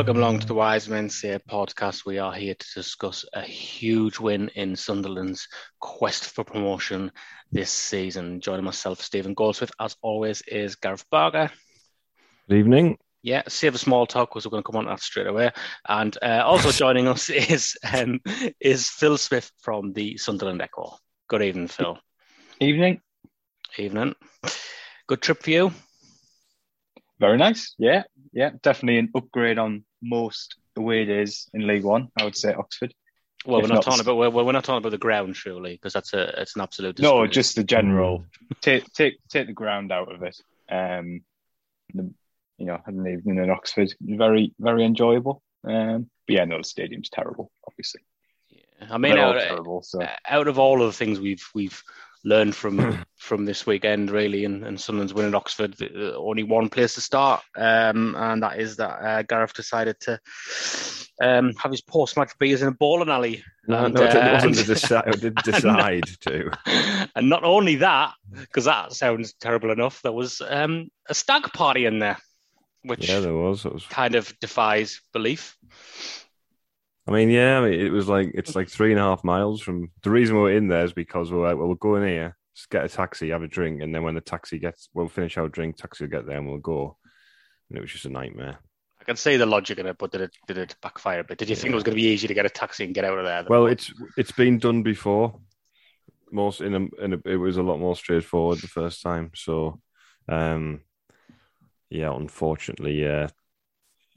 Welcome along to the Wise Men Say podcast. We are here to discuss a huge win in Sunderland's quest for promotion this season. Joining myself, Stephen Goldsmith, as always, is Gareth Barker. Good evening. Yeah, save a small talk because we're going to come on to that straight away. And uh, also joining us is um, is Phil Smith from the Sunderland Echo. Good evening, Phil. Evening. Evening. Good trip for you. Very nice. Yeah, yeah, definitely an upgrade on most away days in League One. I would say Oxford. Well, If we're not not- talking about we're, we're not talking about the ground, surely, because that's a it's an absolute. No, just the general. take take take the ground out of it. Um, the, you know, had an evening in Oxford. Very very enjoyable. Um, but yeah, no, the stadium's terrible. Obviously, Yeah, I mean, out, terrible. So uh, out of all of the things we've we've learned from from this weekend, really, and, and Sunderland's win at Oxford, uh, only one place to start, um, and that is that uh, Gareth decided to um, have his post match beers in a bowling alley. No, And, no, it uh, wasn't to decide. Didn't decide to. and not only that, because that sounds terrible enough, there was um, a stag party in there, which Yeah, there was. It was. kind of defies belief. I mean, yeah, I mean, it was like it's like three and a half miles from. The reason we're in there is because we we're like, well, we're going in here, just get a taxi, have a drink, and then when the taxi gets, we'll finish our drink, taxi will get there, and we'll go. And it was just a nightmare. I can see the logic in it, but did it did it backfire a bit? Did you think it was going to be easy to get a taxi and get out of there? Well, it's it's been done before. Most in a, in a, it was a lot more straightforward the first time. So, um, yeah, unfortunately, yeah,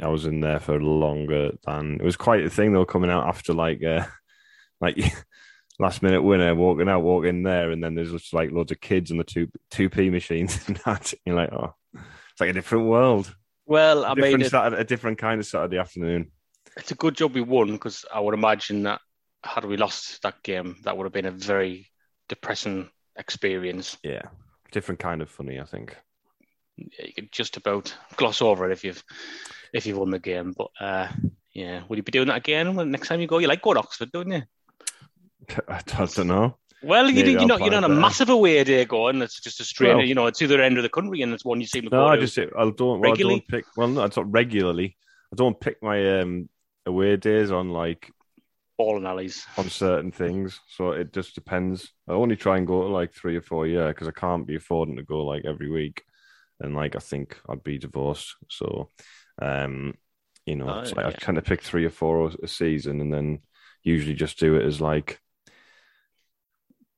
I was in there for longer than it was quite a thing though. Coming out after like, uh, like last minute winner, walking out, walking there, and then there's just like loads of kids on the two two p machines and that. You're like, oh, it's like a different world. well, I mean, Saturday, a different kind of Saturday afternoon. it's a good job we won because I would imagine that had we lost that game, that would have been a very depressing experience. Yeah, different kind of funny, I think. You could just about gloss over it if you've if you've won the game. But uh, yeah, will you be doing that again when next time you go? You like going to Oxford, don't you? I don't know. Well, you, you I'll know, you're not a massive away day going. It's just a straight, Well- you know, it's either end of the country and it's one you seem to No, go I to. just I don't. Well, I Regularly? don't pick. Well, no, it's not regularly. I don't pick my um away days on like bowling alleys. on certain things. So it just depends. I only try and go to like three or four a year because I can't be affording to go like every week. And like I think I'd be divorced. So, um, you know, Oh, it's like I kind of pick three or four a season, and then usually just do it as like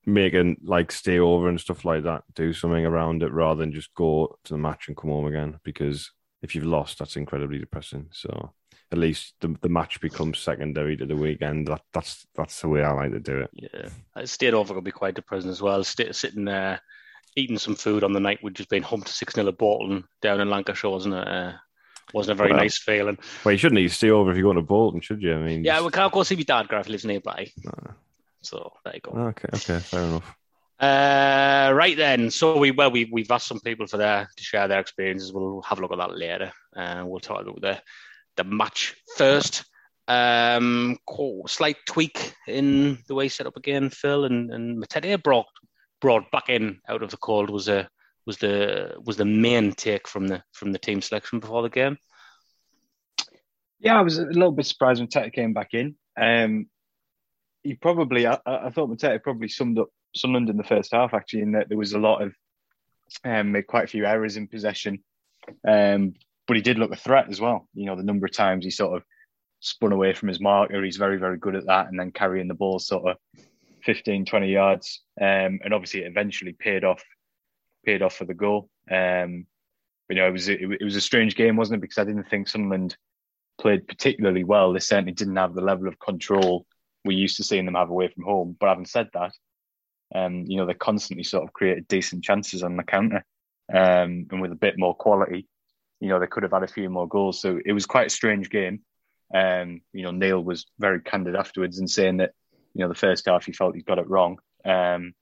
making like stay over and stuff like that. Do something around it rather than just go to the match and come home again. Because if you've lost, that's incredibly depressing. So at least the the match becomes secondary to the weekend. That that's that's the way I like to do it. Yeah, I stayed over could be quite depressing as well. Sitting there, eating some food on the night we'd just been humped six 0 at Bolton down in Lancashire, wasn't it? Uh, wasn't a very Well, nice feeling. Well, you shouldn't need to stay over if you're going to Bolton, should you? I mean, Yeah, just- we can't go see my dad. Gareth lives nearby, so there you go. Okay, okay, fair enough. Uh, right then, so we well we we've asked some people for their to share their experiences. We'll have a look at that later. Uh, we'll talk about the the match first. Um, cool. slight tweak in the way set up again. Phil and and Matete brought brought back in out of the cold was a was the was the main take from the from the team selection before the game. Yeah, I was a little bit surprised when Teta came back in. Um, he probably, I, I thought Matete probably summed up Sunderland in the first half actually, in that there was a lot of um, made quite a few errors in possession. Um, but he did look a threat as well. You know, the number of times he sort of spun away from his marker, he's very, very good at that, and then carrying the ball sort of 15, 20 yards. Um, and obviously, it eventually paid off, paid off for the goal. Um, you know, it was it, it was a strange game, wasn't it? Because I didn't think Sunderland played particularly well. They certainly didn't have the level of control we used to seeing them have away from home. But having said that, um, you know, they constantly sort of created decent chances on the counter. Um, and with a bit more quality, you know, they could have had a few more goals. So it was quite a strange game. Um, you know, Neil was very candid afterwards and saying that, you know, the first half he felt he got it wrong. Um,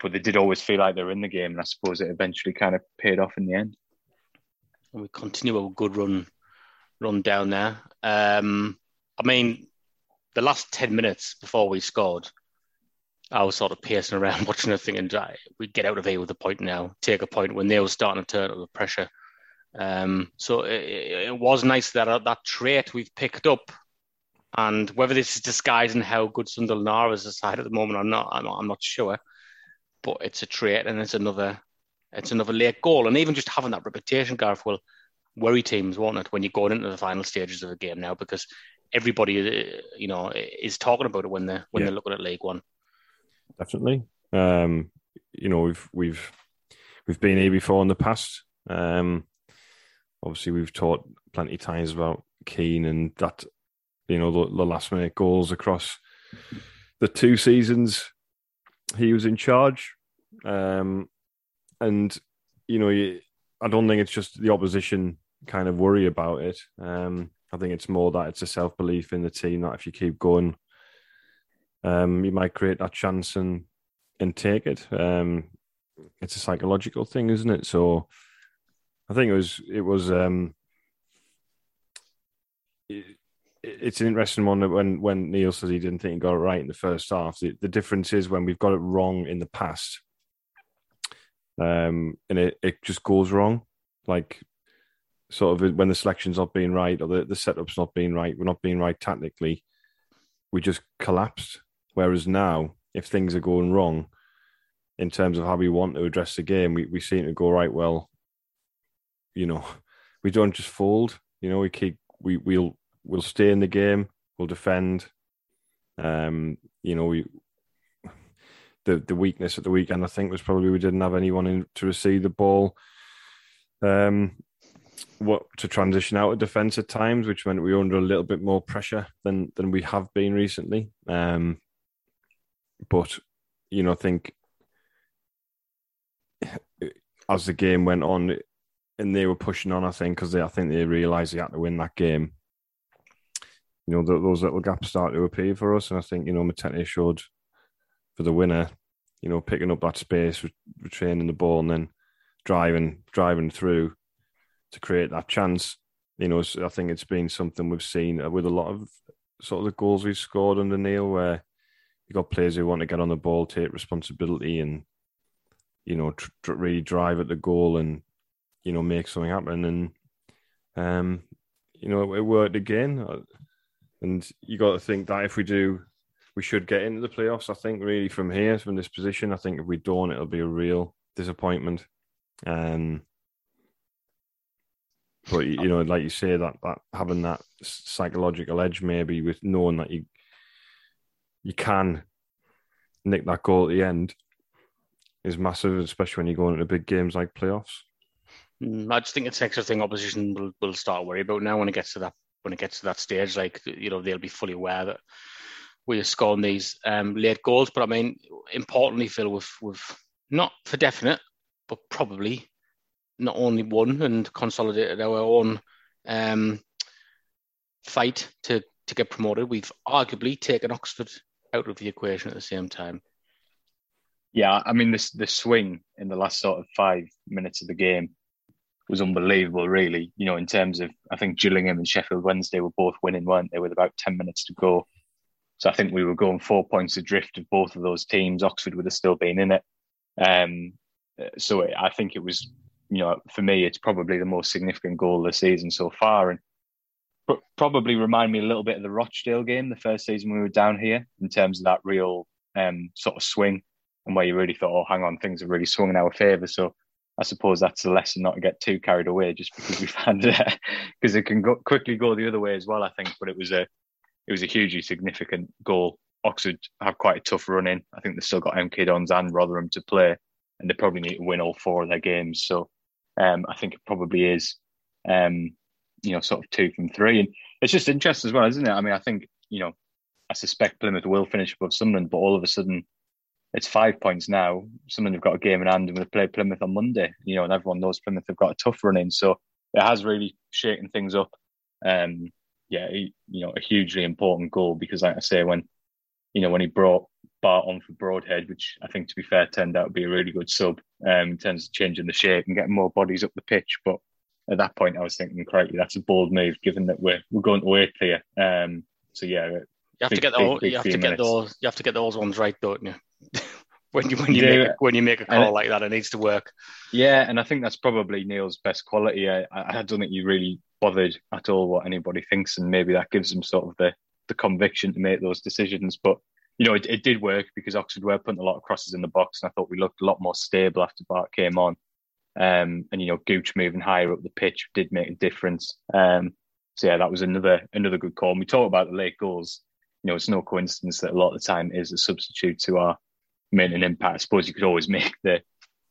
but they did always feel like they were in the game, and I suppose it eventually kind of paid off in the end. And we continue a good run, run down there. Um, I mean, the last ten minutes before we scored, I was sort of pacing around watching the thing and we get out of here with a point now, take a point when they were starting to turn up the pressure. Um, so it, it, was nice that uh, that trait we've picked up, and whether this is disguising how good Sunderland are as a side at the moment, I'm not, I'm not, I'm not sure. But it's a trait, and it's another, it's another late goal, and even just having that reputation, Gareth, will worry teams, won't it, when you're going into the final stages of a game now, because everybody, uh, you know, is talking about it when they're when yeah. they're looking at League One. Definitely, um, you know, we've we've we've been here before in the past. Um, obviously, we've talked plenty of times about Keane and that, you know, the, the last minute goals across the two seasons he was in charge. Um, and you know, I don't think it's just the opposition kind of worry about it. Um, I think it's more that it's a self belief in the team that if you keep going, um, you might create that chance and and take it. Um, it's a psychological thing, isn't it? So I think it was it was um, it's an interesting one that when when Neil says he didn't think he got it right in the first half. The, the difference is when we've got it wrong in the past, um, and it, it just goes wrong. Like sort of when the selection's not being right or the, the setup's not being right, we're not being right tactically, we just collapsed. Whereas now, if things are going wrong in terms of how we want to address the game, we, we seem to go right. Well, you know, we don't just fold. You know, we keep we we'll we'll stay in the game. We'll defend. Um, you know, we the the weakness at the weekend I think was probably we didn't have anyone in to receive the ball. Um, what to transition out of defence at times, which meant we were under a little bit more pressure than than we have been recently. Um, but you know, I think as the game went on, and they were pushing on, I think because I think they realised they had to win that game. You know, those little gaps start to appear for us, and I think you know Matete showed for the winner. You know, picking up that space, retraining the ball, and then driving driving through to create that chance. You know, I think it's been something we've seen with a lot of sort of the goals we've scored under Neil, where you've got players who want to get on the ball, take responsibility, and you know, tr- tr- really drive at the goal and you know make something happen. And um, you know, it, it worked again. And you got to think that if we do, we should get into the playoffs. I think really from here, from this position, I think if we don't, it'll be a real disappointment. Um, but you know, like you say, that that having that psychological edge, maybe with knowing that you you can nick that goal at the end, is massive, especially when you're going into big games like playoffs. Mm, I just think it's an extra thing opposition will, will start worry about now when it gets to that when it gets to that stage. Like you know, they'll be fully aware that we are scoring these um, late goals. But I mean, importantly, Phil, with not for definite, but probably not only won and consolidated our own um, fight to, to get promoted, we've arguably taken Oxford out of the equation at the same time. Yeah, I mean, this the swing in the last sort of five minutes of the game was unbelievable, really. You know, in terms of, I think Gillingham and Sheffield Wednesday were both winning, weren't they, with about 10 minutes to go. So I think we were going four points adrift of both of those teams. Oxford would have still been in it. Um, so I think it was you know, for me, it's probably the most significant goal of the season so far, and pr- probably remind me a little bit of the Rochdale game, the first season we were down here, in terms of that real um, sort of swing, and where you really thought, oh, hang on, things have really swung in our favour. So I suppose that's the lesson not to get too carried away just because we've had because it can go, quickly go the other way as well. I think, but it was a it was a hugely significant goal. Oxford have quite a tough run in. I think they've still got MK Dons and Rotherham to play, and they probably need to win all four of their games. So um, I think it probably is, um, you know, sort of two from three. And it's just interesting as well, isn't it? I mean, I think you know, I suspect Plymouth will finish above Sunderland, but all of a sudden it's five points now. Sunderland have got a game in hand and we play Plymouth on Monday, you know, and everyone knows Plymouth have got a tough run in. So it has really shaken things up. Um, yeah, he, you know, a hugely important goal because, like I say, when you know when he brought Batth on for Broadhead, which I think, to be fair, turned out to be a really good sub um, in terms of changing the shape and getting more bodies up the pitch. But at that point, I was thinking, crikey, that's a bold move, given that we're we're going to wait here. Um, so yeah, you have big, to get those, you have to get those you have to get those ones right, don't you? When you when you, make a, when you make a call like that, it needs to work. Yeah, and I think that's probably Neil's best quality. I, I don't think you really bothered at all what anybody thinks, and maybe that gives him sort of the the conviction to make those decisions. But you know, it, it did work because Oxford were putting a lot of crosses in the box, and I thought we looked a lot more stable after Batth came on. Um, and you know, Gooch moving higher up the pitch did make a difference. Um, so yeah, that was another another good call. And we talk about the late goals. You know, it's no coincidence that a lot of the time is a substitute to our main an impact. I suppose you could always make the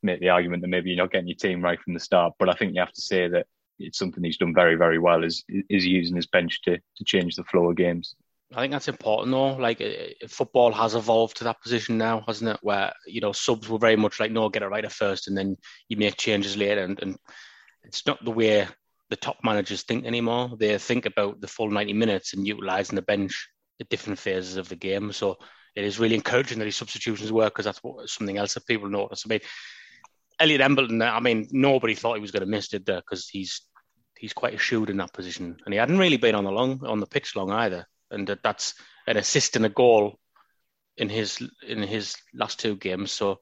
make the argument that maybe you're not getting your team right from the start, but I think you have to say that it's something he's done very, very well. Is is using his bench to to change the flow of games. I think that's important though. Like uh, football has evolved to that position now, hasn't it? Where you know subs were very much like, no, get it right at first, and then you make changes later. And, and it's not the way the top managers think anymore. They think about the full ninety minutes and utilising the bench at different phases of the game. So it is really encouraging that his substitutions work because that's what, something else that people notice. I mean, Elliot Embleton, I mean, nobody thought he was going to miss it there because he's he's quite a shoot in that position, and he hadn't really been on the long on the pitch long either. And that, that's an assist and a goal in his in his last two games. So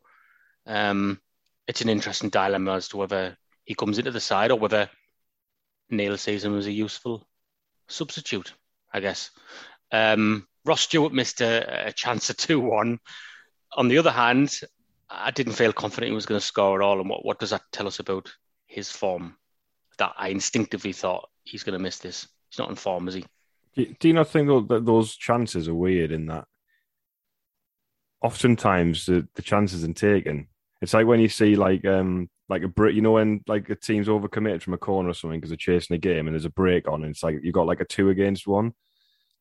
um, it's an interesting dilemma as to whether he comes into the side or whether Neil sees him as a useful substitute. I guess. Um, Ross Stewart missed a, a chance at 2 1. On the other hand, I didn't feel confident he was going to score at all. And what, what does that tell us about his form? That I instinctively thought he's going to miss this. He's not in form, is he? Do you not think that those chances are weird in that? Oftentimes, the, the chances are taken. It's like when you see like um like a break, you know, when like a team's overcommitted from a corner or something because they're chasing a game and there's a break on, and it's like you've got like a two against one,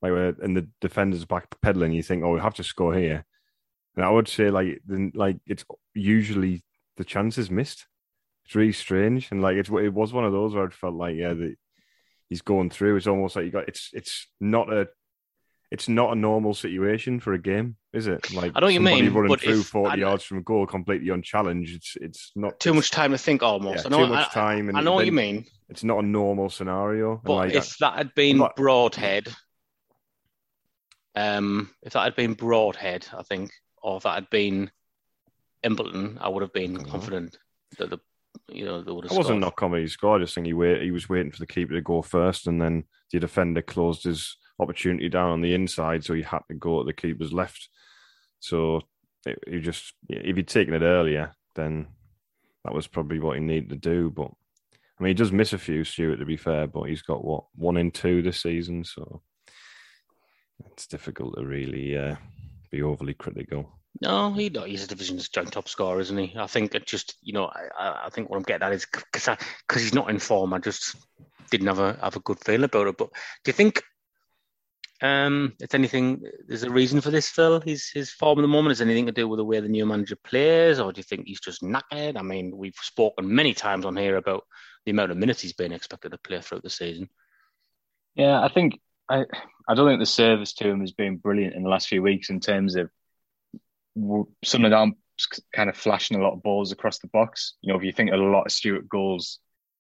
like where and the defenders back pedaling, you think, oh, we have to score here. And I would say like then like it's usually the chances missed. It's really strange, and like it's it was one of those where I felt like yeah, the, he's going through. It's almost like you got it's it's not a it's not a normal situation for a game, is it? Like I know what you mean, running but through forty yards from a goal completely unchallenged. It's it's not too much time to think. Almost, yeah, I know, too much time. I, I know what you mean. It's not a normal scenario. But like, if that had been not, Broadhead, um, if that had been Broadhead, I think, or if that had been Embleton, I would have been mm-hmm. confident that the you know they would have. I wasn't not comedy score. I just think he wait he was waiting for the keeper to go first, and then the defender closed his opportunity down on the inside, so he had to go to the keeper's left. So he just if he'd taken it earlier, then that was probably what he needed to do. But I mean, he does miss a few, Stewart, to be fair, but he's got what one in two this season, so it's difficult to really uh, be overly critical. No, he no, he's a division's joint top scorer, isn't he? I think it just you know I, I think what I'm getting at is because because he's not in form. I just didn't have a have a good feeling about it. But do you think um, it's anything? There's a reason for this, Phil. His his form at the moment is anything to do with the way the new manager plays, or do you think he's just knackered? I mean, we've spoken many times on here about the amount of minutes he's been expected to play throughout the season. Yeah, I think I I don't think the service to him has been brilliant in the last few weeks in terms of some of them kind of flashing a lot of balls across the box. You know, if you think of a lot of Stewart goals,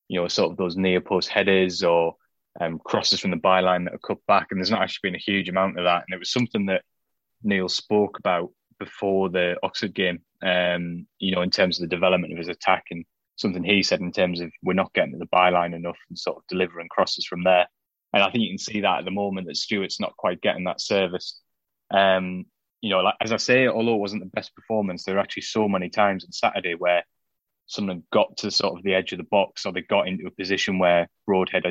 you know, sort of those near post headers or um, crosses from the byline that are cut back, and there's not actually been a huge amount of that. And it was something that Neil spoke about before the Oxford game. Um, you know, in terms of the development of his attack and something he said in terms of we're not getting to the byline enough and sort of delivering crosses from there. And I think you can see that at the moment that Stewart's not quite getting that service. Um, you know, like, as I say, although it wasn't the best performance, there were actually so many times on Saturday where someone got to sort of the edge of the box or they got into a position where Broadhead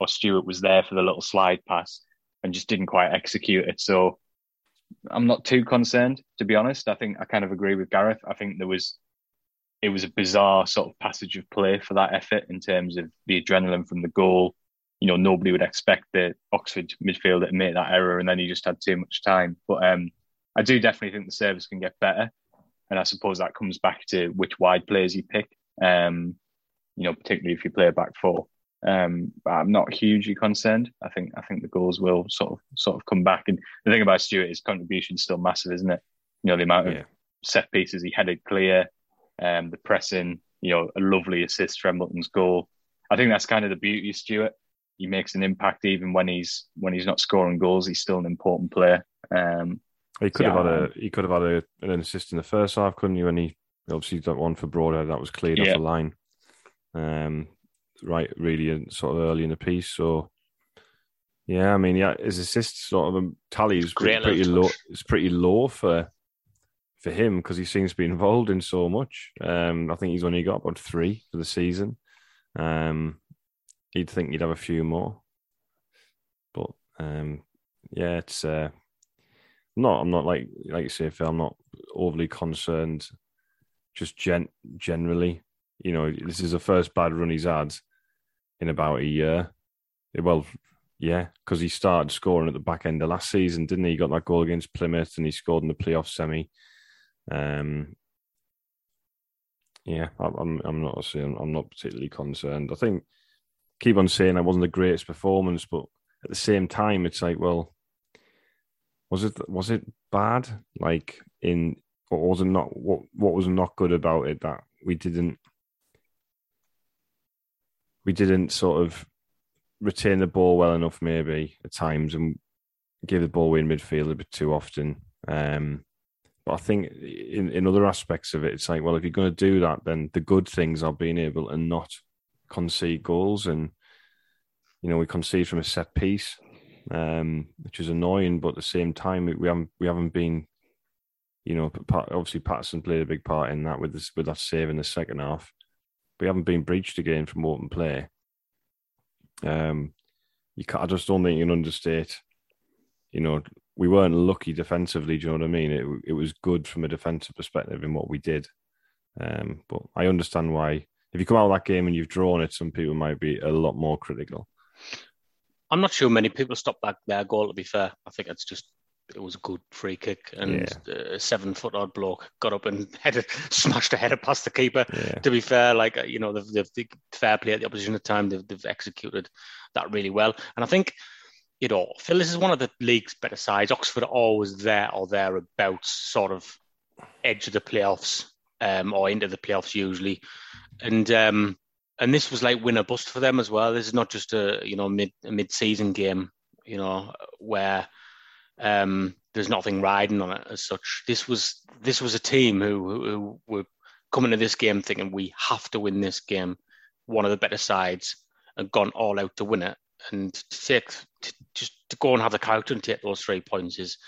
or Stewart was there for the little slide pass and just didn't quite execute it. So I'm not too concerned, to be honest. I think I kind of agree with Gareth. I think there was it was a bizarre sort of passage of play for that effort in terms of the adrenaline from the goal. You know, nobody would expect the Oxford midfielder to make that error, and then he just had too much time. But um, I do definitely think the service can get better, and I suppose that comes back to which wide players you pick. Um, you know, particularly if you play a back four. Um, but I'm not hugely concerned. I think I think the goals will sort of sort of come back. And the thing about Stewart, his contribution is still massive, isn't it? You know, the amount of set pieces he headed clear, um, the pressing, you know, a lovely assist for Embleton's goal. I think that's kind of the beauty of Stewart. He makes an impact even when he's when he's not scoring goals. He's still an important player. Um, he could yeah, have had a he could have had a, an assist in the first half, couldn't you? And he obviously got one for Broadhead that was cleared yeah. off the line. Um, right, really, sort of early in the piece. So, yeah, I mean, yeah, his assist sort of um, tally is pretty, pretty low. It's pretty low for for him because he seems to be involved in so much. Um, I think he's only got about three for the season. Um, you'd think you'd have a few more, but um, yeah, it's uh, not. I'm not like like you say, Phil. I'm not overly concerned. Just gen- generally, you know, this is the first bad run he's had in about a year. Well, yeah, because he started scoring at the back end of last season, didn't he? He got that goal against Plymouth and he scored in the playoff semi. Um, yeah, I'm I'm not I'm not particularly concerned. I think keep on saying I wasn't the greatest performance, but at the same time, it's like, well, was it was it bad? Like in or was it not? What what was not good about it that we didn't we didn't sort of retain the ball well enough, maybe at times, and give the ball away in midfield a bit too often. Um, but I think in, in other aspects of it, it's like, well, if you're going to do that, then the good things are being able to not concede goals. And, you know, we concede from a set piece, um, which is annoying. But at the same time, we haven't, we haven't been, you know, obviously Patterson played a big part in that with this, with that save in the second half we haven't been breached again from open play. Um, you I just don't think you can understate. You know, we weren't lucky defensively. Do you know what I mean? It it was good from a defensive perspective in what we did. Um, but I understand why. If you come out of that game and you've drawn it, some people might be a lot more critical. I'm not sure many people stopped back their goal. To be fair, I think it's just it was a good free kick, and yeah. a seven foot odd bloke got up and headed, smashed a header past the keeper. Yeah. To be fair, like you know, they've, they've, they've, fair play at the opposition at the time, they've, they've executed that really well. And I think, you know, Phil, this is one of the league's better sides. Oxford are always there or thereabouts, sort of edge of the playoffs um, or into the playoffs usually, and um, and this was like win or bust for them as well. This is not just a you know mid mid season game, you know, where um, there's nothing riding on it as such. This was this was a team who, who, who were coming to this game thinking we have to win this game, one of the better sides, and gone all out to win it. And to take to, just to go and have the character and take those three points is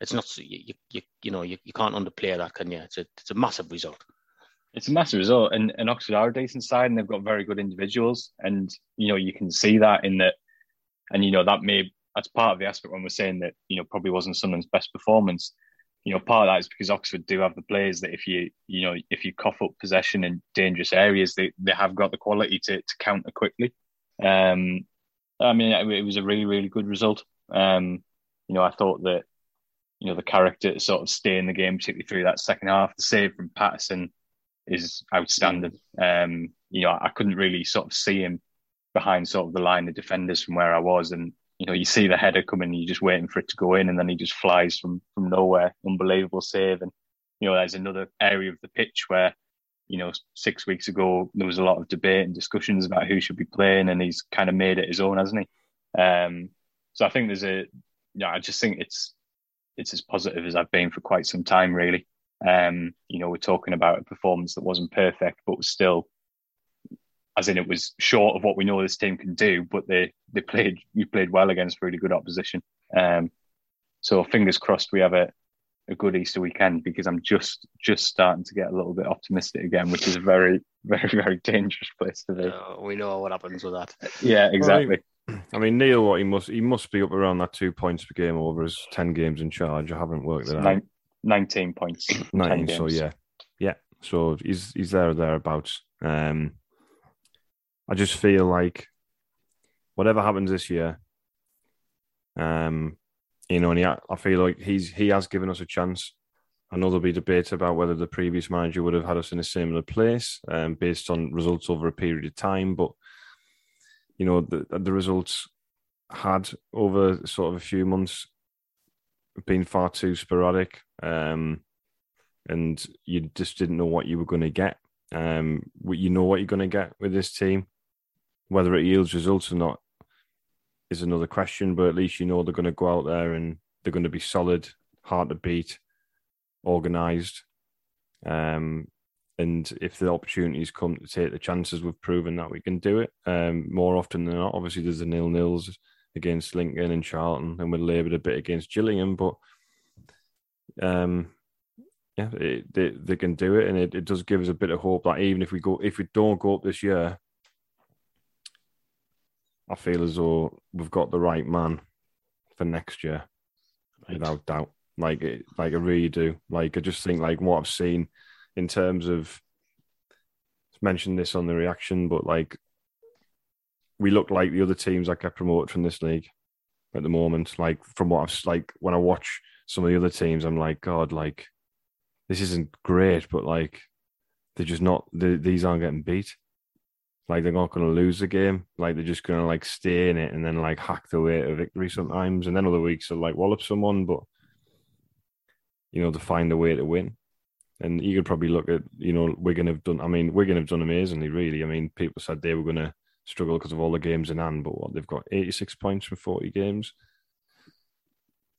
it's not you you, you know you, you can't underplay that, can you? It's a it's a massive result. It's a massive result, and, and Oxford are a decent side, and they've got very good individuals, and you know you can see that in that, and you know that may that's part of the aspect when we're saying that you know probably wasn't Sunderland's best performance. You know, part of that is because Oxford do have the players that if you you know if you cough up possession in dangerous areas, they they have got the quality to to counter quickly. Um, I mean, it was a really really good result. Um, you know, I thought that you know the character sort of stay in the game, particularly through that second half. The save from Patterson is outstanding. Um, you know, I couldn't really sort of see him behind sort of the line of defenders from where I was, and you know, you see the header coming, you're just waiting for it to go in, and then he just flies from from nowhere. Unbelievable save, and you know, there's another area of the pitch where, you know, six weeks ago there was a lot of debate and discussions about who should be playing, and he's kind of made it his own, hasn't he? Um, so I think there's a, yeah, I just think it's it's as positive as I've been for quite some time, really. Um, you know, we're talking about a performance that wasn't perfect, but was still as in it was short of what we know this team can do, but they they played we played well against really good opposition. Um, so fingers crossed we have a a good Easter weekend because I'm just just starting to get a little bit optimistic again, which is a very very very dangerous place to be. Uh, we know what happens with that. Yeah, exactly. I mean, Neil, what he must he must be up around that two points per game over his ten games in charge. I haven't worked it out. 19 points. 19, so yeah, yeah. So he's he's there or thereabouts. Um, I just feel like whatever happens this year, um, you know, and he, I feel like he's he has given us a chance. I know there'll be debate about whether the previous manager would have had us in a similar place, um, based on results over a period of time. But you know, the the results had over sort of a few months been far too sporadic, um, and you just didn't know what you were going to get. Um, you know what you're going to get with this team, whether it yields results or not is another question. But at least you know they're going to go out there and they're going to be solid, hard to beat, organised. Um, and if the opportunities come to take the chances, we've proven that we can do it um, more often than not. Obviously, there's the nil nils against Lincoln and Charlton, and we laboured a bit against Gillingham, but um, yeah, it, they they can do it, and it, it does give us a bit of hope that even if we go, if we don't go up this year, I feel as though we've got the right man for next year, right. without doubt. Like it, like I really do. Like I just think like what I've seen in terms of mentioned this on the reaction, but like we look like the other teams that get promoted from this league at the moment. Like from what I've like when I watch some of the other teams, I'm like, God, like this isn't great, but like they're just not. They, these aren't getting beat. Like they're not going to lose the game. Like they're just going to like stay in it and then like hack their way to victory sometimes, and then other weeks will like wallop someone, but you know to find a way to win. And you could probably look at you know Wigan have done. I mean Wigan have done amazingly. Really, I mean people said they were going to struggle because of all the games in hand, but what they've got 86 points from 40 games.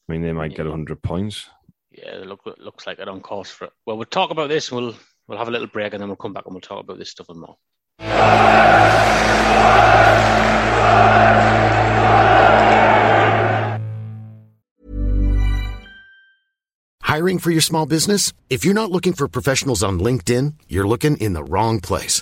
I mean, they might get 100 points. Yeah, look, looks like it on course for it. Well, we'll talk about this. We'll we'll have a little break and then we'll come back and we'll talk about this stuff and more. Hiring for your small business? If you're not looking for professionals on LinkedIn, you're looking in the wrong place.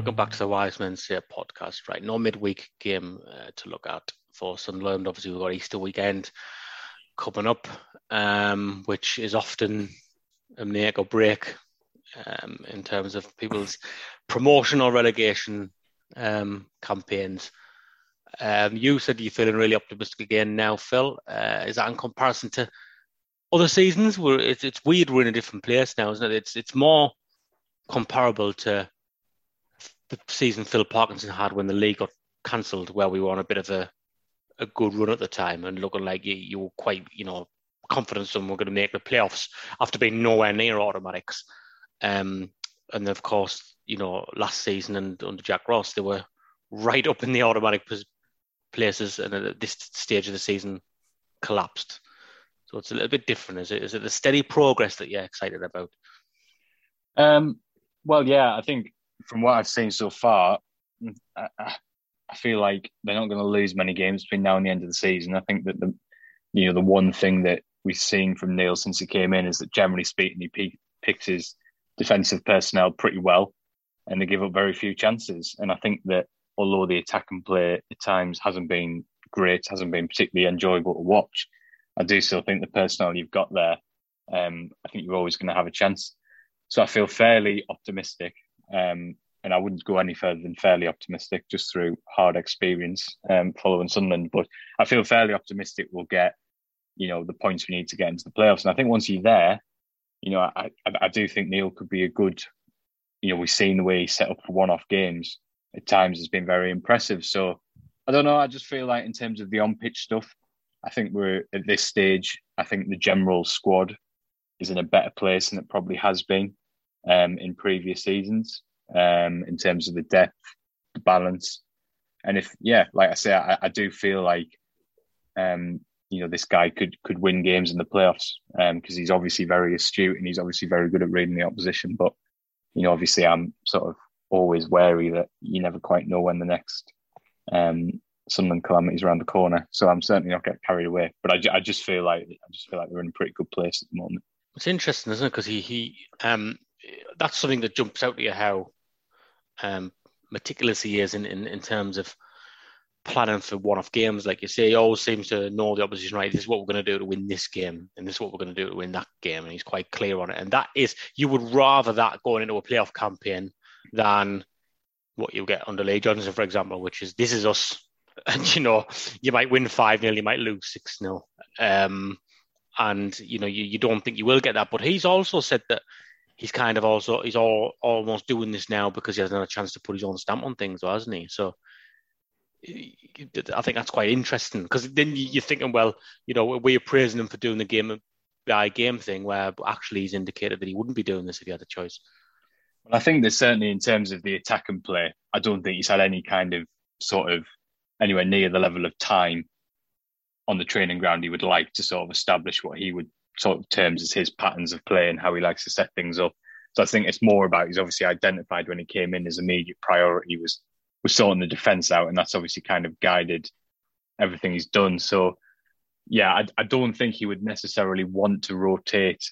Welcome back to the Wise Men Say podcast. Right, no midweek game uh, to look at for Sunderland. Obviously, we've got Easter weekend coming up, um, which is often a make or break um, in terms of people's promotion or relegation um, campaigns. Um, you said you're feeling really optimistic again now, Phil. Uh, is that in comparison to other seasons? Where it's, it's weird we're in a different place now, isn't it? It's it's more comparable to the season Phil Parkinson had when the league got cancelled, where we were on a bit of a, a good run at the time and looking like you, you were quite, you know, confident someone were going to make the playoffs after being nowhere near automatics. Um, and of course, you know, last season and under Jack Ross, they were right up in the automatic places, and at this stage of the season, collapsed. So it's a little bit different. Is it? Is it the steady progress that you're excited about? Um, well, yeah, I think from what I've seen so far, I, I feel like they're not going to lose many games between now and the end of the season. I think that the you know the one thing that we've seen from Neil since he came in is that generally speaking, he picks his defensive personnel pretty well, and they give up very few chances. And I think that although the attack and play at times hasn't been great, hasn't been particularly enjoyable to watch. I do still think the personnel you've got there, um, I think you're always going to have a chance. So I feel fairly optimistic, um, and I wouldn't go any further than fairly optimistic just through hard experience um, following Sunderland. But I feel fairly optimistic we'll get, you know, the points we need to get into the playoffs. And I think once you're there, you know, I, I, I do think Neil could be a good, you know, we've seen the way he set up for one-off games at times has been very impressive. So I don't know. I just feel like in terms of the on-pitch stuff, I think we're at this stage. I think the general squad is in a better place than it probably has been um, in previous seasons um, in terms of the depth, the balance, and if yeah, like I say, I, I do feel like um, you know this guy could could win games in the playoffs because um, he's obviously very astute and he's obviously very good at reading the opposition. But you know, obviously, I'm sort of always wary that you never quite know when the next um, Sunderland calamities around the corner. So I'm certainly not getting carried away. But I, I just feel like I just feel like we're in a pretty good place at the moment. It's interesting, isn't it? Because he he um that's something that jumps out to you how um meticulous he is in, in, in terms of planning for one-off games. Like you say, he always seems to know the opposition. Right, this is what we're going to do to win this game, and this is what we're going to do to win that game, and he's quite clear on it. And that is, you would rather that going into a playoff campaign than what you get under Lee Johnson, for example, which is this is us, and you know you might win five 0 you might lose six 0 um, and you know you, you don't think you will get that. But he's also said that he's kind of also he's all almost doing this now because he hasn't had a chance to put his own stamp on things, hasn't he? So I think that's quite interesting because then you're thinking, well, you know, we're praising him for doing the game by game thing, where actually he's indicated that he wouldn't be doing this if he had a choice. Well, I think that certainly in terms of the attack and play, I don't think he's had any kind of sort of anywhere near the level of time on the training ground he would like to sort of establish what he would sort of terms as his patterns of play and how he likes to set things up. So I think it's more about he's obviously identified when he came in his immediate priority was was sorting the defense out, and that's obviously kind of guided everything he's done. So yeah, I, I don't think he would necessarily want to rotate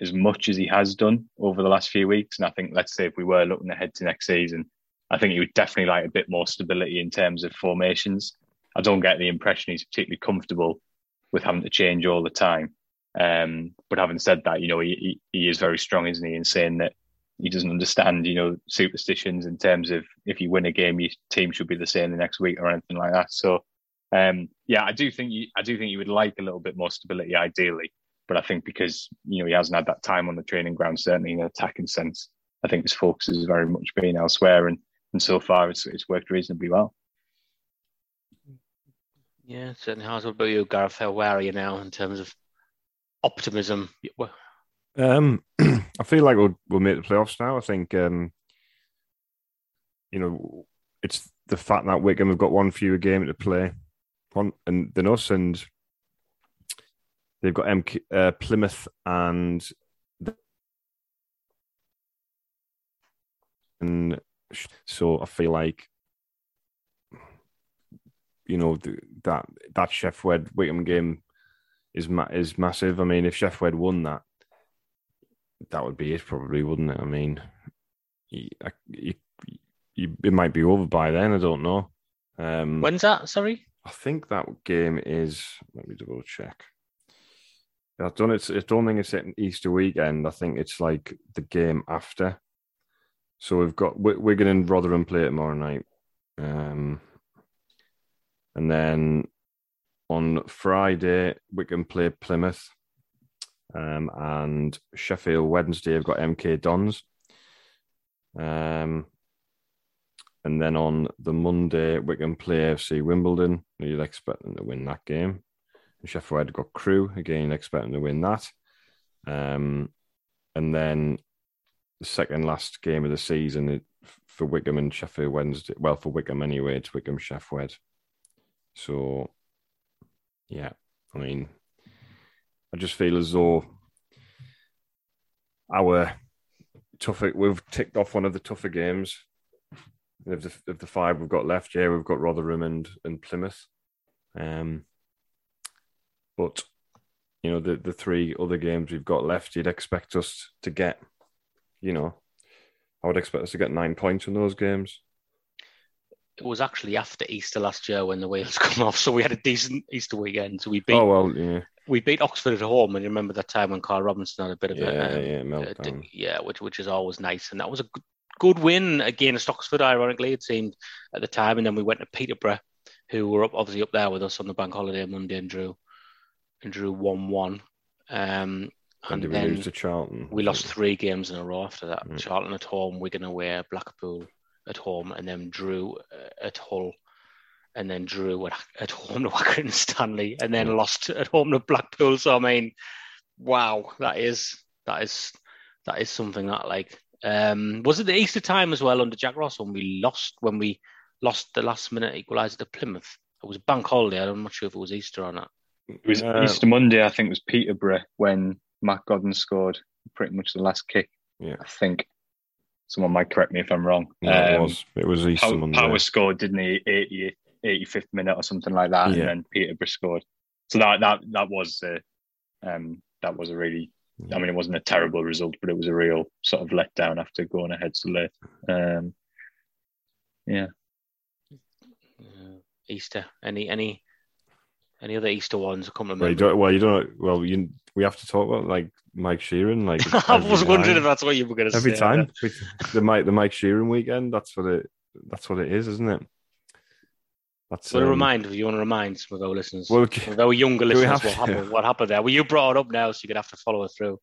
as much as he has done over the last few weeks. And I think let's say if we were looking ahead to next season, I think he would definitely like a bit more stability in terms of formations. I don't get the impression he's particularly comfortable with having to change all the time. Um, but having said that, you know, he, he is very strong, isn't he, in saying that he doesn't understand, you know, superstitions in terms of if you win a game, your team should be the same the next week or anything like that. So, um, yeah, I do think you, I do think you would like a little bit more stability, ideally. But I think because you know he hasn't had that time on the training ground, certainly in an attacking sense, I think his focus has very much been elsewhere, and and so far it's it's worked reasonably well. Yeah, certainly has. What about you, Gareth? Where are you now in terms of optimism? Um, I feel like we'll we'll make the playoffs now. I think um, you know it's the fact that Wycombe have got one fewer game to play, one and than us, and they've got MK, uh, Plymouth and and so I feel like you know that that Sheff Wed Wycombe game is ma- is massive. I mean, if Sheff Wed won that, that would be it, probably, wouldn't it? I mean, you, you, you, it might be over by then. I don't know. Um, When's that? Sorry, I think that game is. Let me double check. I don't. It's. I don't think it's at Easter weekend. I think it's like the game after. So we've got Wigan and Rotherham play tomorrow night, um, and then on Friday Wigan play Plymouth, um, and Sheffield Wednesday have got MK Dons. Um, and then on the Monday, Wigan play FC Wimbledon. You'd expect them to win that game. And Sheffield had got Crewe. again, expect them to win that. Um, and then the second last game of the season for Wycombe and Sheffield Wednesday. Well, for Wycombe anyway, it's Wycombe Sheffield. So, yeah, I mean, I just feel as though our tougher we've ticked off one of the tougher games. Of the, of the five we've got left, yeah, we've got Rotherham and, and Plymouth. Um, but you know, the, the three other games we've got left, you'd expect us to get, you know, I would expect us to get nine points in those games. It was actually after Easter last year when the wheels come off, so we had a decent Easter weekend. So we beat Oh well, yeah, we beat Oxford at home, and you remember that time when Karl Robinson had a bit of yeah, a um, yeah, meltdown. d- yeah, which which is always nice, and that was a good, good win against Oxford. Ironically, it seemed at the time, and then we went to Peterborough, who were up obviously up there with us on the bank holiday Monday and drew and drew one one. Um, And and did we then lose to Charlton? we lost three games in a row after that. Mm. Charlton at home, Wigan away, Blackpool at home, and then drew uh, at Hull, and then drew at, at home to Wacker and Stanley, and then lost at home to Blackpool. So I mean, wow, that is that is that is something that like um was it the Easter time as well under Jack Ross when we lost when we lost the last minute equaliser to Plymouth. It was a bank holiday. I'm not sure if it was Easter or not. It was Uh, Easter Monday, I think it was Peterborough when Matt Godden scored pretty much the last kick. Yeah. I think. Someone might correct me if I'm wrong. No, it Um, was. It was Easter Power, Monday. Power scored, didn't he? 80, 85th minute or something like that, Yeah. and then Peterborough scored. So that that that was a, um that was a really. I mean, it wasn't a terrible result, but it was a real sort of letdown after going ahead so late. Um, yeah, Easter. Any any any other Easter ones? I can't Well, you don't. Well, you don't. Well, you. We have to talk about like Mike Sheron. Like I was wondering if that's what you were going to say. every time the Mike the Mike Sheron weekend. That's what it. That's what it is, isn't it? That's. To um, remind, you want to remind some of our listeners, Well, of our younger listeners, what happened, what happened there? Well, you brought it up now, so you're gonna have to follow it through.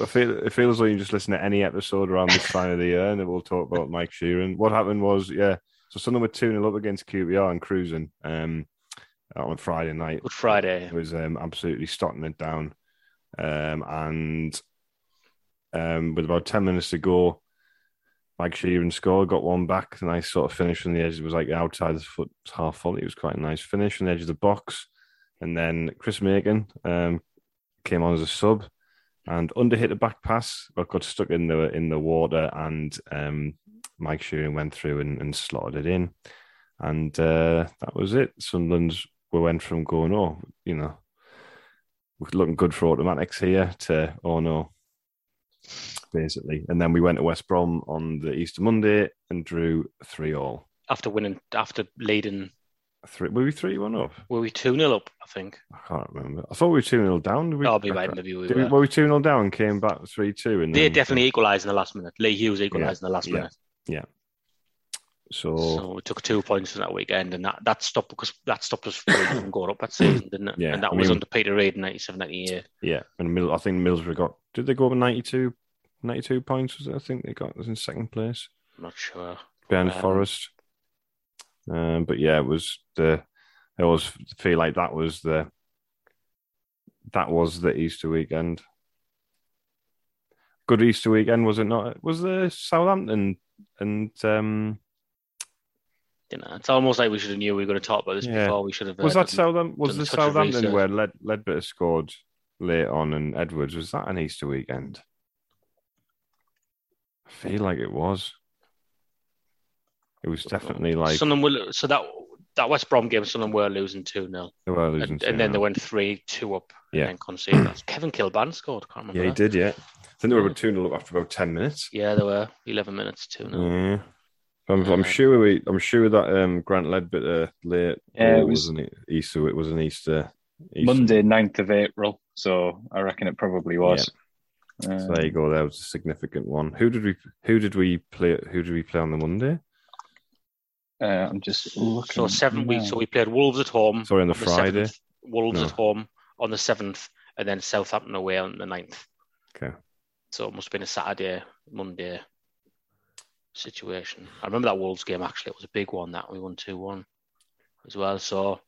I feel it feels like you just listen to any episode around this time of the year, and we'll talk about Mike Sheron. What happened was, yeah. So Sunderland were two 0 up against QPR and cruising um, on Friday night. Good Friday. It was um, absolutely stotting it down. Um, and um, with about 10 minutes to go, Mike Sheron scored, got one back. A nice sort of finish on the edge. It was like outside the foot, half volley. It was quite a nice finish on the edge of the box. And then Chris Makin um, came on as a sub and under hit a back pass, but got stuck in the in the water. And um, Mike Sheron went through and, and slotted it in. And uh, that was it. Sunderland's we went from going, oh, you know, we're looking good for automatics here to, oh no, basically. And then we went to West Brom on the Easter Monday and drew three all. After winning, after leading, Three, were we three one up? were we two 0 up? I think. I can't remember. I thought we were two 0 down. Did we? I'll be right. Maybe we were. were we two 0 down? Came back three two, and They then- definitely uh, equalised in the last minute. Lee Hughes equalised in the last minute. Yeah. minute. So, So we took two points from that weekend, and that, that stopped because that stopped us from going up that season, didn't it? Yeah, and that I was mean- under Peter Reid in 97, 98. yeah, and Middle, I think Middlesbrough got. Did they go up 92, 92 points? Was it? I think they got was in second place. I'm not sure. behind Um, Forest. Um, but yeah, it was the. I always feel like that was the. That was the Easter weekend. Good Easter weekend, was it not? Was the Southampton and um, You know, it's almost like we should have knew we were going to talk about this Yeah. before. We should have. was uh, that done- Southampton? Was the Southampton where Led, Leadbitter scored late on and Edwards? Was that an Easter weekend? I feel like it was. It was definitely like Sunderland were, so that that West Brom game, Sunderland were losing two 0 they were losing. and, and then they went three two up Yeah. and then conceded. That's Kevin Kilbane scored. Can't remember. Yeah, he that. did. Yeah, I think they were about two 0 up after about ten minutes. Yeah, there were eleven minutes two 0 Yeah, I'm, I'm Uh, sure we. I'm sure that um, Grant Leadbitter late. Yeah, it goal was- was an Easter. It was an Easter. Easter. Monday, 9th of April. So I reckon it probably was. So Um, there you go. That was a significant one. Who did we? Who did we play? Who did we play on the Monday? uh, I'm just looking. So seven weeks. So we played Wolves at home. Sorry, on the Friday. 7th, Wolves No. at home on the seventh, and then Southampton away on the 9th. Okay. So it must have been a Saturday, Monday situation. I remember that Wolves game actually. It was a big one that we won two one as well. So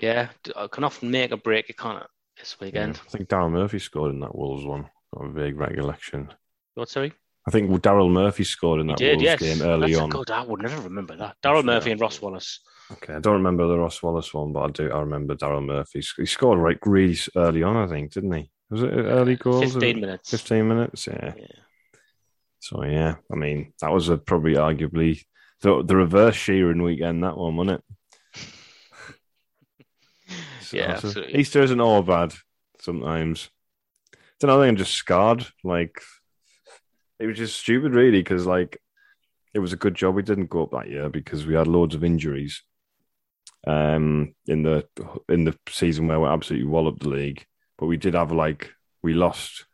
yeah, I can often make a break. You can't this Yeah. weekend. I think Daryl Murphy scored in that Wolves one. Got a vague recollection. What sorry? I think Daryl Murphy scored in that did. Wolves Yes. game early That's on. good. I would never remember that. Daryl Murphy and Ross Wallace. Okay, I don't remember the Ross Wallace one, but I do. I remember Daryl Murphy. He scored right really early on. I think, didn't he? Was it early goals? Fifteen minutes. 15 minutes, yeah. Yeah. So yeah, I mean that was a probably arguably the the reverse Sheron weekend that one, wasn't it? So- Yeah, so. Easter isn't all bad sometimes. It's another thing. I'm just scarred. Like it was just stupid, really, because like it was a good job we didn't go up that year because we had loads of injuries. Um, in the in the season where we absolutely walloped the league, but we did have like we lost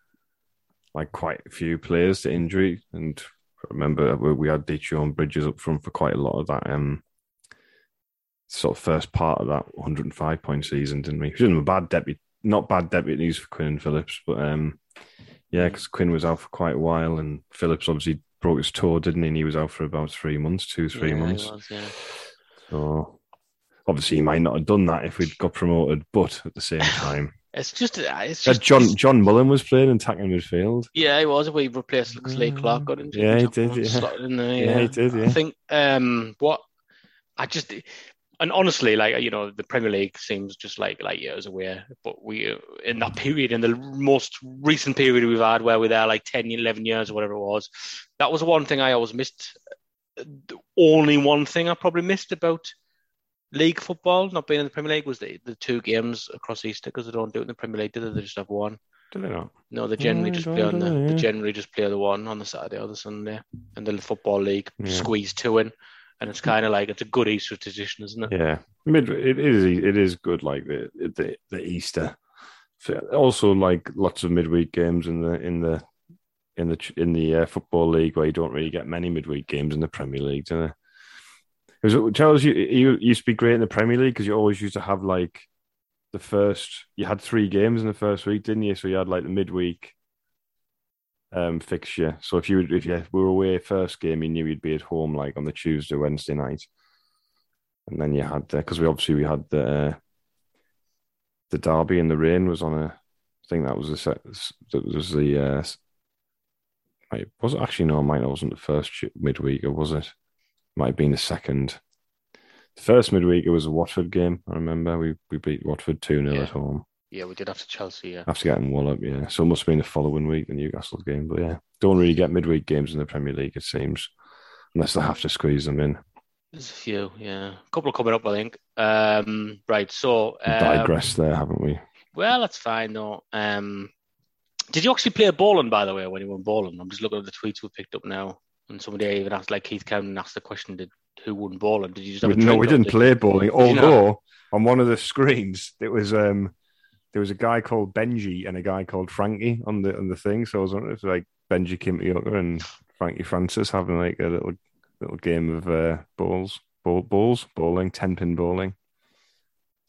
like quite a few players to injury, and I remember we, had and Bridges up front for quite a lot of that. Um, sort of first part of that 105 point season, didn't we? Which isn't a bad debut, not bad debut news for Quinn and Phillips, but um, yeah, because Quinn was out for quite a while, and Phillips obviously broke his toe, didn't he? And he was out for about three months, two, three Yeah, he months. was, yeah. So obviously he might not have done that if we'd got promoted, but at the same time, It's just, uh, it's Uh, just John it's- John Mullin was playing in attacking midfield. Yeah, he was. We replaced Lucas Lee Clark. Got into Yeah, he did, yeah. In there, Yeah, yeah, he did, yeah. I think um, what I just and honestly, like you know, the Premier League seems just like like years away. But we in that period, in the most recent period we've had, where we're there like 10, 11 years or whatever it was, that was one thing I always missed. The only one thing I probably missed about league football, not being in the Premier League, was the, the two games across Easter because they don't do it in the Premier League, do they? They just have one. Did they not? No, they generally I just play on the. know, They generally just play the one on the Saturday or the Sunday, and the football league Yeah. squeeze two in, and it's kind of like it's a good Easter tradition, isn't it? Yeah, mid it is it is good like the the the Easter. Also, like lots of midweek games in the in the in the in the uh, football league where you don't really get many midweek games in the Premier League, do they? Because tells you you used to be great in the Premier League because you always used to have like the first you had three games in the first week, didn't you? So you had like the midweek um fixture. So if you if you were away first game, you knew you'd be at home like on the Tuesday, Wednesday night, and then you had because we obviously we had the uh, the derby in the rain was on a. I think that was the. That was the. Uh, was it actually no? Mine wasn't the first midweek, or was it? Might have been the second. The first midweek it was a Watford game. I remember we we beat Watford two 0 Yeah. at home Yeah, we did after Chelsea. Yeah, after getting Wallop. Yeah, so it must have been the following week the Newcastle game. But yeah, don't really get midweek games in the Premier League. It seems unless they have to squeeze them in. there's a few. Yeah, a couple coming up, I think. Um, right. So, um, digress there, haven't we? well, that's fine though. Um, did you actually play a bowling, by the way, when you went bowling? I'm just looking at the tweets we picked up now, and somebody even asked, like Keith Cowan asked the question, "Did who won bowling? Did you just have We- a no, we didn't did- play bowling. Not? Although on one of the screens, it was um, there was a guy called Benji and a guy called Frankie on the on the thing. So I was wondering if like Benji Kimpioka and Frankie Francis having like a little little game of uh, balls, ball, balls, bowling, ten pin bowling.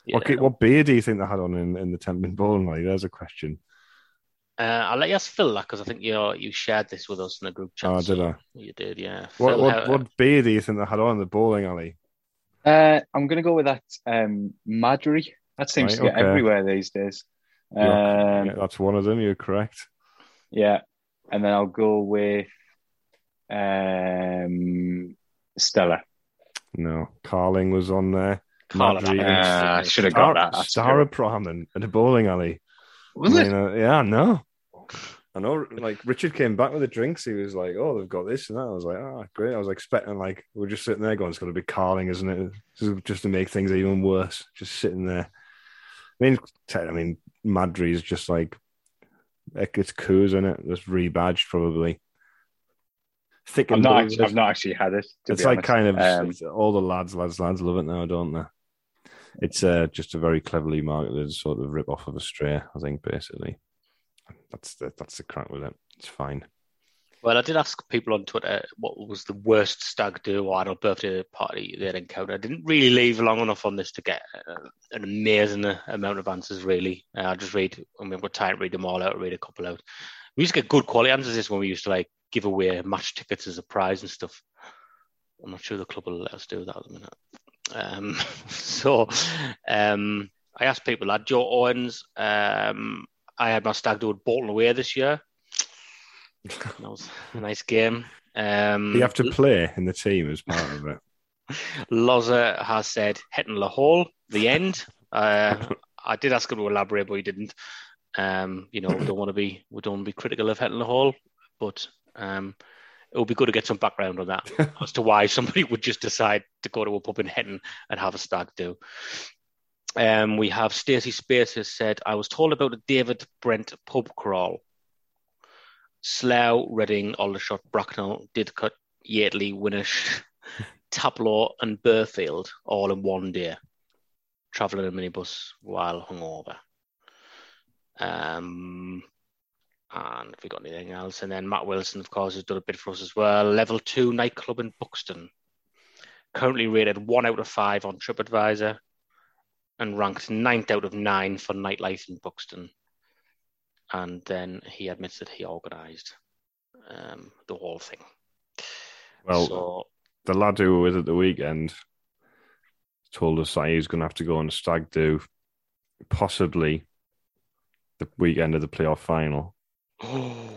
What what beer do you think they had on in, in the ten pin bowling? Like, there's a question. Uh, I'll let you ask Phil that because I think you you shared this with us in a group chat. Oh, did so I? You did, yeah. What Phil, what, how- what beer do you think they had on the bowling alley? Uh, I'm going to go with that um, Madri. That seems Right, to get okay. everywhere these days. Um, yeah, that's one of them. You're correct. Yeah, and then I'll go with um, Stella. No, Carling was on there. Carling, I Uh, I should have got Star, that. That's Star good. Prom and, and a bowling alley. Was it? mean, uh, yeah, no. I know. Like Richard came back with the drinks. He was like, "Oh, they've got this and that." I was like, "Oh, great." I was expecting like we are just sitting there going, "It's going to be Carling, isn't it?" This is Just to make things even worse, just sitting there. I mean, te- I mean, Madri is just like like, it's Coors in it. Just rebadged probably. Thick I've not, actually, I've not actually had it. it's like honest. kind of Um, it's- all the lads, lads, lads love it now, don't they? It's uh, just a very cleverly marketed sort of rip off of Estrella, I think. Basically, that's the that's the crack with it. It's fine. Well, I did ask people on Twitter what was the worst stag do or adult birthday party they'd encountered. I didn't really leave long enough on this to get uh, an amazing amount of answers, really. Uh, I'll just read, I mean, we're trying to read them all out, read a couple out. We used to get good quality answers this when we used to like give away match tickets as a prize and stuff. I'm not sure the club will let us do that at the minute. Um, so um, I asked people that Joe Owens, um, I had my stag do at Bolton away this year. That was a nice game. Um, you have to play in the team as part of it. Loza has said Hetton-le-Hole, the end. Uh, I did ask him to elaborate, but he didn't. Um, you know, we don't want to be we don't want to be critical of Hetton Hall, but um, it would be good to get some background on that as to why somebody would just decide to go to a pub in Hetton and have a stag do. Um, we have Stacey Space has said, I was told about a David Brent pub crawl. Slough, Reading, Aldershot, Bracknell, Didcot, Yateley, Winnersh, Taplow, and Burghfield all in one day, travelling in a minibus while hungover. Um, and have we got anything else? And then Matt Wilson, of course, has done a bit for us as well. Level two nightclub in Buxton. Currently rated one out of five on TripAdvisor and ranked ninth out of nine for nightlife in Buxton. And then he admits that he organised um, the whole thing. Well, so, the lad who was at the weekend told us that he was going to have to go on a stag do, possibly the weekend of the playoff final.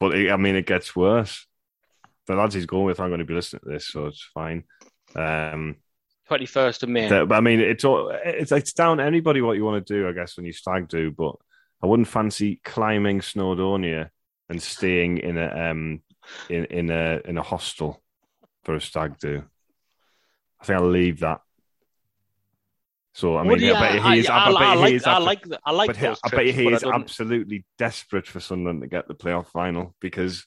But it, I mean, it gets worse. The lads he's going with aren't going to be listening to this, so it's fine. Um, 21st of May. but I mean, it's all, it's it's down to anybody what you want to do, I guess, when you stag do. But I wouldn't fancy climbing Snowdonia and staying in a um in in a in a hostel for a stag do. I think I'll leave that. So I mean, Would he- I bet he is. I, I, bet I like, I like, I like but he- those I bet trips, he is absolutely desperate for Sunderland to get the playoff final because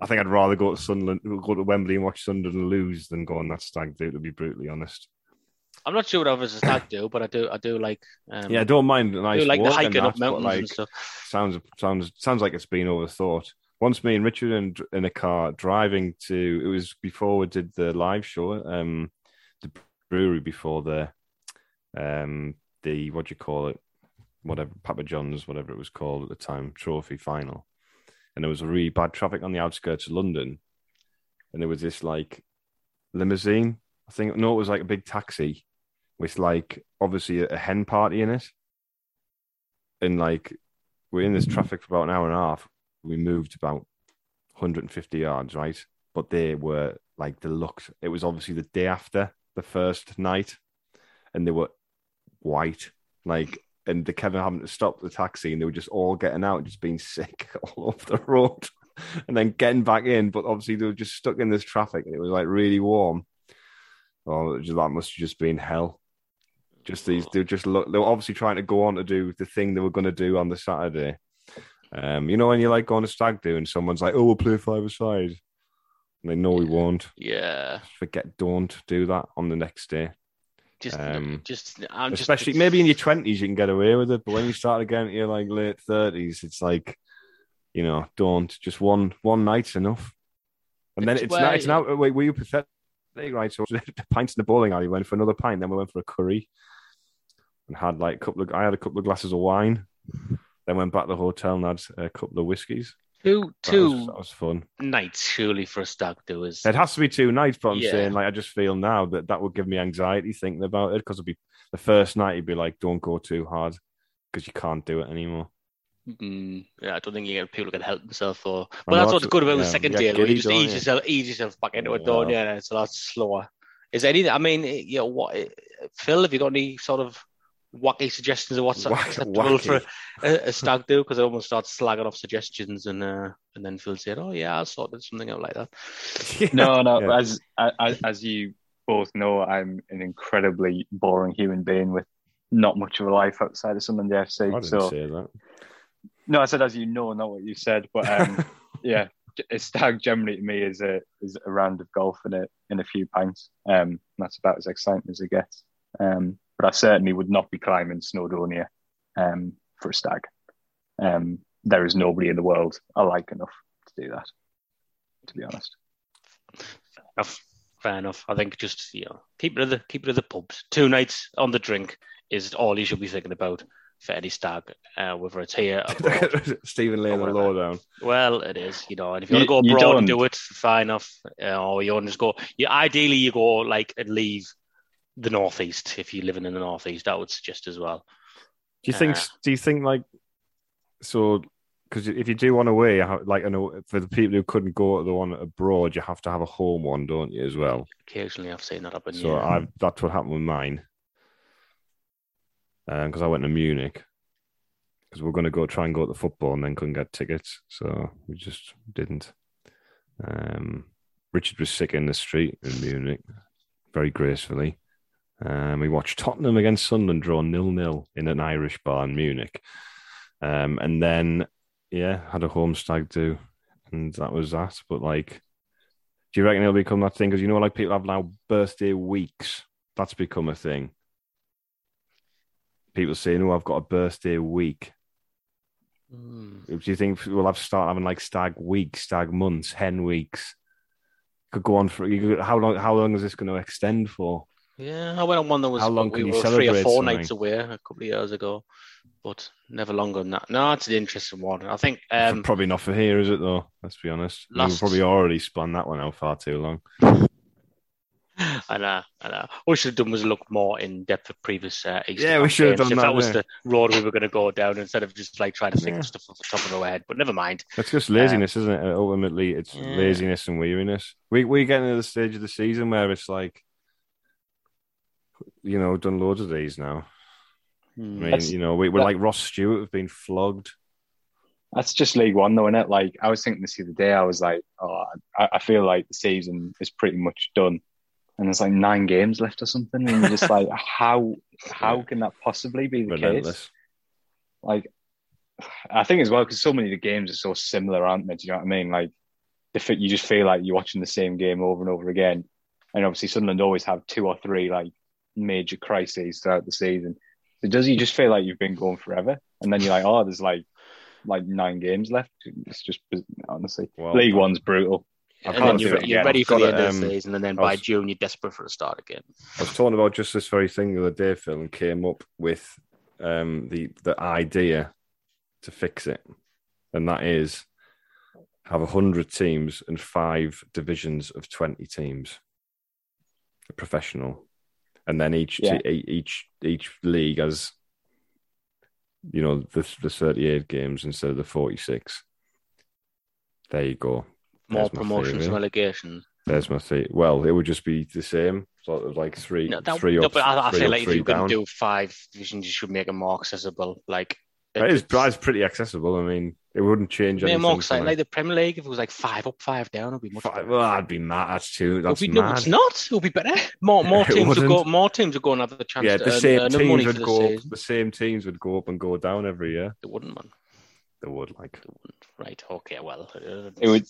I think I'd rather go to Sunderland, go to Wembley and watch Sunderland lose than go on that stag do. To be brutally honest, I'm not sure what others a stag do, but I do, I do like. Um, yeah, I don't mind a I nice do like the walk and hiking up that, mountains like, and stuff. sounds sounds sounds like it's been overthought. Once me and Richard in, in a car driving to it was before we did the live show, um, the brewery before the um the what do you call it, whatever Papa John's, whatever it was called at the time, trophy final, and there was really bad traffic on the outskirts of London, and there was this like limousine. I think no, it was like a big taxi with like obviously a, a hen party in it, and like we're in this traffic for about an hour and a half. We moved about 150 yards, right? But they were like the looks. It was obviously the day after the first night, and they were white, like, and the Kevin having to stop the taxi, and they were just all getting out, just being sick all over the road, and then getting back in. But obviously they were just stuck in this traffic, and it was like really warm. Oh, just- that must have just been hell. Just these, they were just look. They were obviously trying to go on to do the thing they were going to do on the Saturday. Um, you know, when you like going to stag do and someone's like, "Oh, we'll play five aside," and they know we won't. Yeah, Forget, don't do that on the next day. Just, Um, just, I'm just, Especially maybe in your twenties, you can get away with it, but when you start again at your like late thirties, it's like, you know, don't. Just one one night's enough. And then It's it's where not. It's now. Wait, were you pathetic? Right. So the pints in the bowling alley. Went for another pint. Then we went for a curry, and had like a couple of. I had a couple of glasses of wine. Then went back to the hotel and had a couple of whiskies. Two, That two was, that was fun. nights surely for a stag do is. It has to be two nights, but I'm Yeah. saying like I just feel now that that would give me anxiety thinking about it because it'd be the first night. You'd be like, don't go too hard because you can't do it anymore. Mm, yeah, I don't think you get people can help themselves. Or I well, that's what's good about the second day. You just ease you? yourself, ease yourself back into it, Yeah. don't you? And it's a lot slower. Is there anything? I mean, you know, what Phil? Have you got any sort of wacky suggestions of what's Wack- acceptable for a, a stag do? Because I almost start slagging off suggestions, and uh, and then Phil said, "Oh yeah, I sorted something out like that." No, no. Yeah. As, as as you both know, I'm an incredibly boring human being with not much of a life outside of Sunderland I FC. didn't So say that. no, I said as you know, not what you said. But um, yeah, a stag generally to me is a is a round of golf and a in a few pints. Um, that's about as exciting as it gets. Um, but I certainly would not be climbing Snowdonia um, for a stag. Um, there is nobody in the world I like enough to do that. To be honest. enough. Fair enough. I think just you know, keep it at the keep it at the pubs. Two nights on the drink is all you should be thinking about for any stag, uh, whether it's here. abroad. Stephen laying the Or law down. well, it is, you know. And if you, You- want to go abroad and don't. do it, fine enough. Uh, or you want to just go. You ideally you go like and leave the northeast if you're living in the northeast. I would suggest as well. Do you think? Uh, do you think like so? Because if you do one away, like I know for the people who couldn't go to the one abroad, you have to have a home one, don't you? As well. Occasionally, I've seen that happen. So yeah. I've that's what happened with mine. Because I went to Munich because we are going to go try and go to the football and then couldn't get tickets, so we just didn't. Um, Richard was sick in the street in Munich, very gracefully. Um, we watched Tottenham against Sunderland draw nil nil in an Irish bar in Munich, um, and then yeah, had a home stag do and that was that. But like, do you reckon it'll become that thing? Because you know, like people have now birthday weeks. That's become a thing. People saying, "Oh, I've got a birthday week." Hmm. Do you think we'll have to start having like stag weeks, stag months, hen weeks? Could go on for you could, how long? How long is this going to extend for? Yeah, I went on one that was How long we can you were three or four something? nights away a couple of years ago, but never longer than that. No, it's an interesting one. I think um, Probably not for here, is it? Though. Let's be honest. Mean, We've probably already spun that one out far too long. I know, I know. What we should have done was look more in depth at previous uh, Easter Yeah, we should have done if that, that was yeah. the road we were going to go down instead of just like trying to think Yeah. of stuff off the top of our head. But never mind. It's just laziness, isn't it? Ultimately, it's Yeah. laziness and weariness. We we getting to the stage of the season where it's like, you know, done loads of these now. Hmm. I mean, That's- you know, we, we're that- like Ross Stewart have been flogged. That's just League One, though, isn't it? Like I was thinking this the other day. I was like, oh, I, I feel like the season is pretty much done, and there's like nine games left or something, and you're just like, how how can that possibly be the case? Like, I think as well because so many of the games are so similar, aren't they? Do you know what I mean? Like, the fit, you just feel like you're watching the same game over and over again. And obviously, Sunderland always have two or three like major crises throughout the season. So does you just feel like you've been going forever? And then you're like, oh, there's like like nine games left. It's just honestly, Well, League One's brutal. I've and then you're, do it you're ready I've for the got end to, of the um, season, and then by was- June you're desperate for a start again. I was talking about just this very thing the other day, Phil, and came up with um, the the idea to fix it, and that is have hundred teams and five divisions of twenty teams, professional, and then each Yeah. te- each each league has, you know, the the thirty eight games instead of the forty six. There you go. More There's promotions and theory. relegations. There's my thing. Well, it would just be the same, sort of like three, No, that, three no, up, but I, I three feel up, like if you're going down. to do five divisions, you should make them more accessible. Like That is, it's- that is pretty accessible. I mean, it wouldn't change Make anything. more exciting. Like the Premier League, if it was like five up, five down, it'd be much Five- better. well, I'd be mad. That's too. It'll That's be, mad. no, it's not. It'll be better. More more It teams would go. wouldn't. More teams would go and have the chance Yeah, the earn, same earn the money teams for would the go. Up, the same teams would go up and go down every year. They wouldn't, man. They would like. They wouldn't. Right. Okay. Well, uh, It would-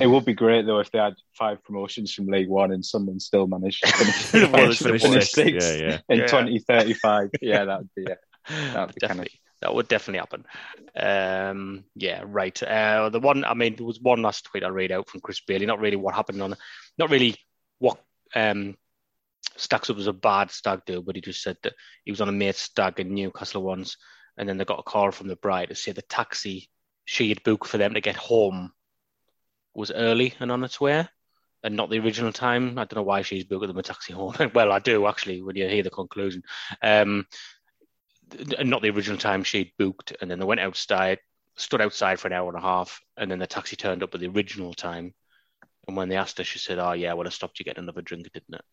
It would be great though if they had five promotions from League One and someone still managed to finish, Well, finish, finish finish sixth. sixth Yeah, yeah. in Yeah. 2035. Yeah, that would be yeah. That'd be kinda- definitely. That would definitely happen. Um, yeah, right. Uh, the one, I mean, there was one last tweet I read out from Chris Bailey. Not really what happened on, not really what um, stacks up as a bad stag do, but he just said that he was on a mate's stag in Newcastle once, and then they got a call from the bride to say the taxi she had booked for them to get home was early and on its way, and not the original time. I don't know why she's booking them a taxi home. well, I do actually when you hear the conclusion. Um, not the original time she'd booked, and then they went outside, stood outside for an hour and a half, and then the taxi turned up at the original time. And when they asked her, she said, "Oh yeah, well, I stopped you getting another drink, didn't it?"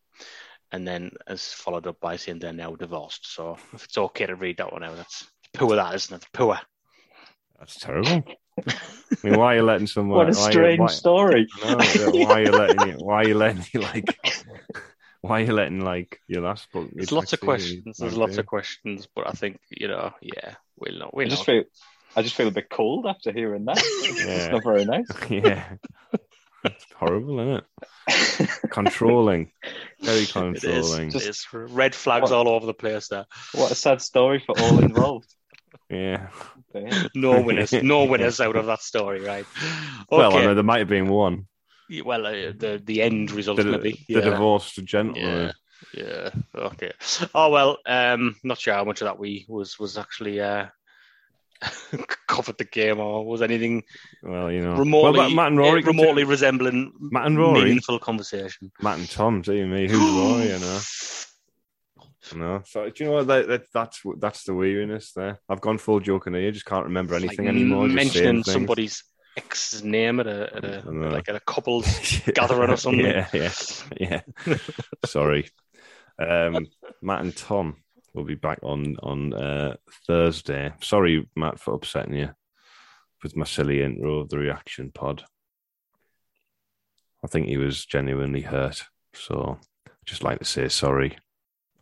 And then as followed up by saying they're now divorced. So if it's okay to read that one out, that's poor, that isn't it? Poor. That's terrible. I mean, why are you letting someone? What a strange why- story. No, why are you letting you? Why are you letting you like? Why are you letting like your last book? There's lots of questions. There's lots of questions, but I think you know, yeah, we'll not. We'll just know. feel I just feel a bit cold after hearing that. It's Yeah. not very nice. yeah, it's horrible, isn't it? Controlling, very It is. controlling. It is. Red flags What- all over the place there. what a sad story for all involved. Yeah. No winners. no winners out of that story, right? Well, I know there might have been one. Yeah, well, uh, the the end result The, maybe. the yeah. divorced Yeah, gentleman. yeah. Okay. Oh well. Um, not sure how much of that we was was actually uh covered the game or was anything Well, you know. remotely well, Matt and Rory. eh, remotely resembling Matt and Rory. meaningful conversation. Matt and Tom, do you me? Who's Rory? You know. No, so do you know what? That, that, that's that's the weariness there. I've gone full joke in here. Just can't remember Like anything anymore. Mentioning somebody's ex's name at a, at a like at a couple's gathering or something. Yeah, yeah, yeah. Sorry, um, Matt and Tom will be back on on uh, Thursday. Sorry, Matt, for upsetting you with my silly intro of the reaction pod. I think he was genuinely hurt, so I'd just like to say sorry.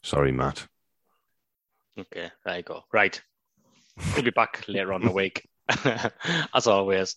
Sorry, Matt. Okay, there you go. Right. We'll be back later on in the week. As always,